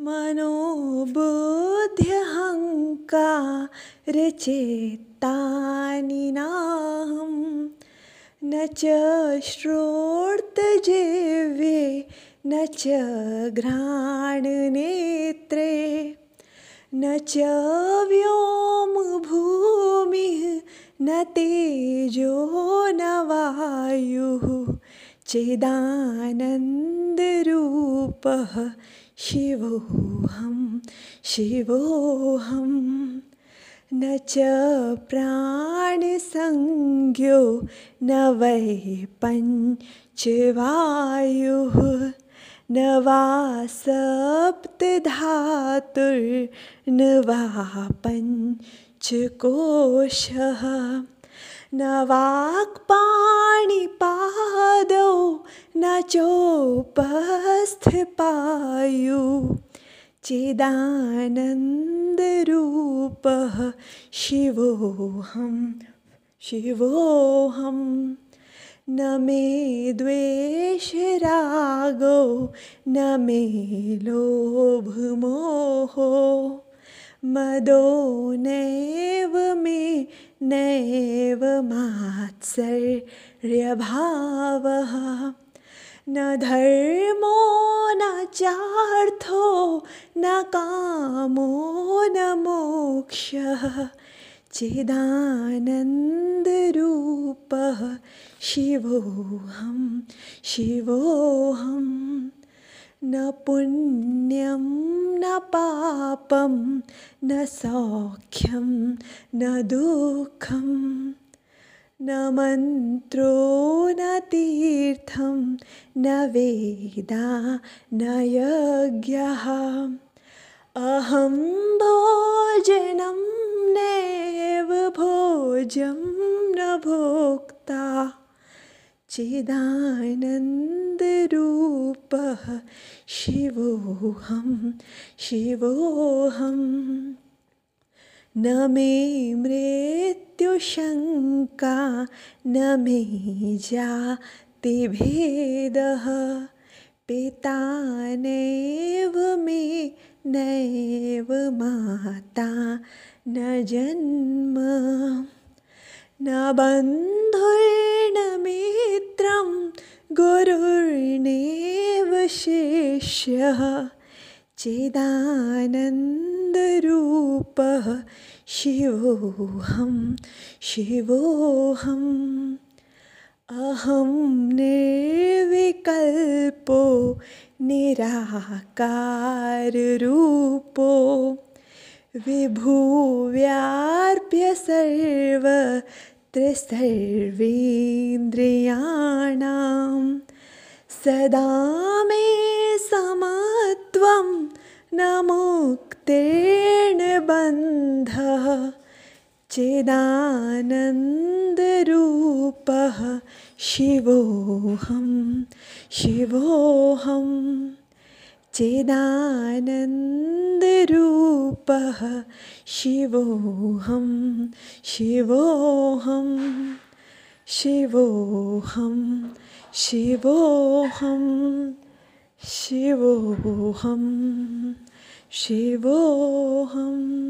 मनोबुद्ध्यहङ्कारचेत्तानि नाहं। न च श्रोत्रजिह्वे न च घ्राणनेत्रे न च व्योमभूमिः न तेजो न वायुः चिदानन्दरूपः शिवोऽहं शिवोऽहं। न च प्राणसंज्ञो न वै पञ्चवायुः। न वा सप्तधातुर्न वा पञ्चकोशः न वाक्पाणिपादौ न चोपस्थपायु। चिदानन्दरूपः शिवोऽहं शिवोऽहं न मे द्वेषरागो न मे लोभमोहो। मदो नैव मे नैव मात्सर्यभावः। न धर्मो न चार्थो न कामो न मोक्षः। चिदानन्दरूपः। शिवोऽहं शिवोऽहं न पुण्यं न पापं न सौख्यं न दुःखं न मन्त्रो न तीर्थं न वेदा न यज्ञः। अहं भोजनं नैव भोजं न भोक्ता चिदानन्दरूपः शिवोऽहं शिवोऽहं। न मे मृत्युशङ्का न मे जातिभेदः। पिता नैव मे नैव माता न जन्म। न बन्धुर्न मित्रं गुरुर्नेव शिष्यः चिदानन्दरूपः शिवोऽहं शिवोऽहम्। अहं निर्विकल्पो निराकाररूपो विभुव्यार्प्य सर्वत्र सर्वेन्द्रियाणां सदा मे समत्वं न मुक्तेर्न बन्धः चिदानन्दरूपः शिवोऽहं शिवोऽहं चिदानन्दरूपः शिवोऽहं शिवोऽहं शिवोऽहं शिवोऽहं शिवोऽहं शिवोऽहम्